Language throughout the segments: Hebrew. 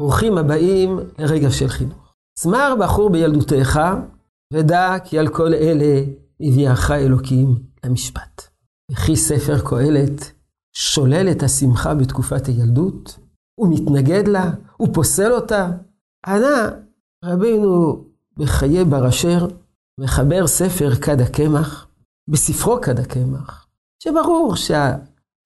ברוכים הבאים לרגע של חינוך. צמר בחור בילדותך, ודע כי על כל אלה הביאך אלוקים למשפט. וכי ספר קהלת שולל את השמחה בתקופת הילדות, הוא מתנגד לה, הוא פוסל אותה. ענה רבינו בחיי בר אשר, מחבר ספר כד הקמח, בספרו כד הקמח, שברור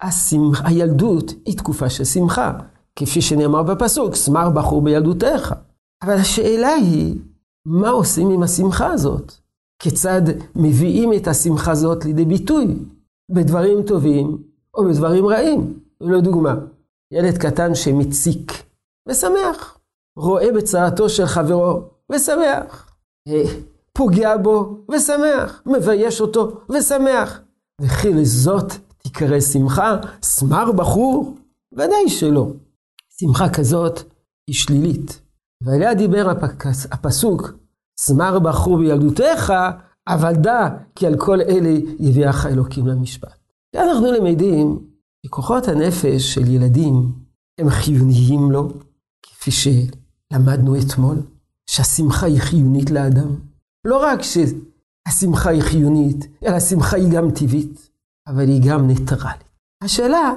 שהילדות היא תקופה של שמחה, כפי שנאמר בפסוק, שמר בחור בילדותך. אבל השאלה היא, מה עושים עם השמחה הזאת? כיצד מביאים את השמחה הזאת לידי ביטוי? בדברים טובים או בדברים רעים? לדוגמה, ילד קטן שמציק ושמח, רואה בצרתו של חברו ושמח, אה, פוגע בו ושמח, מבייש אותו ושמח. וכי לזאת תיקרא שמחה? שמר בחור? ודאי שלא. שמחה כזאת היא שלילית. ועליה דיבר הפקס, הפסוק, שמר בחור בילדותך, אבל דע כי על כל אלה יביאך אלוקים למשפט. אנחנו למדים שכוחות הנפש של ילדים הם חיוניים לו, כפי שלמדנו אתמול, שהשמחה היא חיונית לאדם. לא רק שהשמחה היא חיונית, אלא השמחה היא גם טבעית, אבל היא גם ניטרלית. השאלה,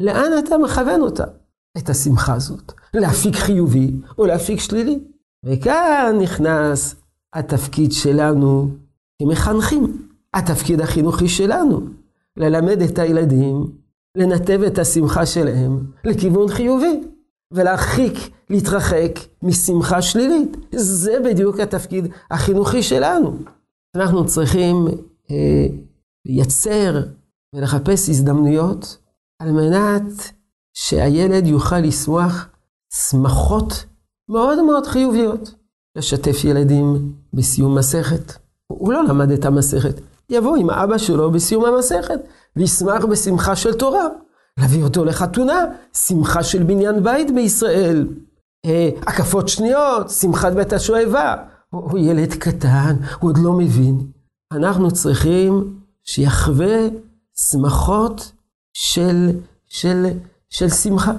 לאן אתה מכוון אותה? את השמחה הזאת, להפיק חיובי או להפיק שלילי. וכאן נכנס התפקיד שלנו כמחנכים, התפקיד החינוכי שלנו, ללמד את הילדים, לנתב את השמחה שלהם לכיוון חיובי, ולהרחיק, להתרחק משמחה שלילית. זה בדיוק התפקיד החינוכי שלנו. אנחנו צריכים אה, לייצר ולחפש הזדמנויות על מנת שהילד יוכל לשמוח שמחות מאוד מאוד חיוביות. לשתף ילדים בסיום מסכת. הוא לא למד את המסכת, יבוא עם אבא שלו בסיום המסכת, וישמח בשמחה של תורה. להביא אותו לחתונה, שמחה של בניין בית בישראל. אה, הקפות שניות, שמחת בית השואבה. הוא ילד קטן, הוא עוד לא מבין. אנחנו צריכים שיחווה שמחות של, של של שמחה.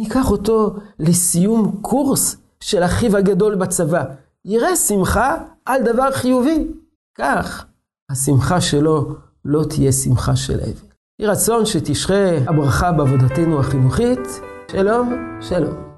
ניקח אותו לסיום קורס של אחיו הגדול בצבא. יראה שמחה על דבר חיובי. כך השמחה שלו לא תהיה שמחה של אבל. יהי רצון שתשרה הברכה בעבודתנו החינוכית. שלום, שלום.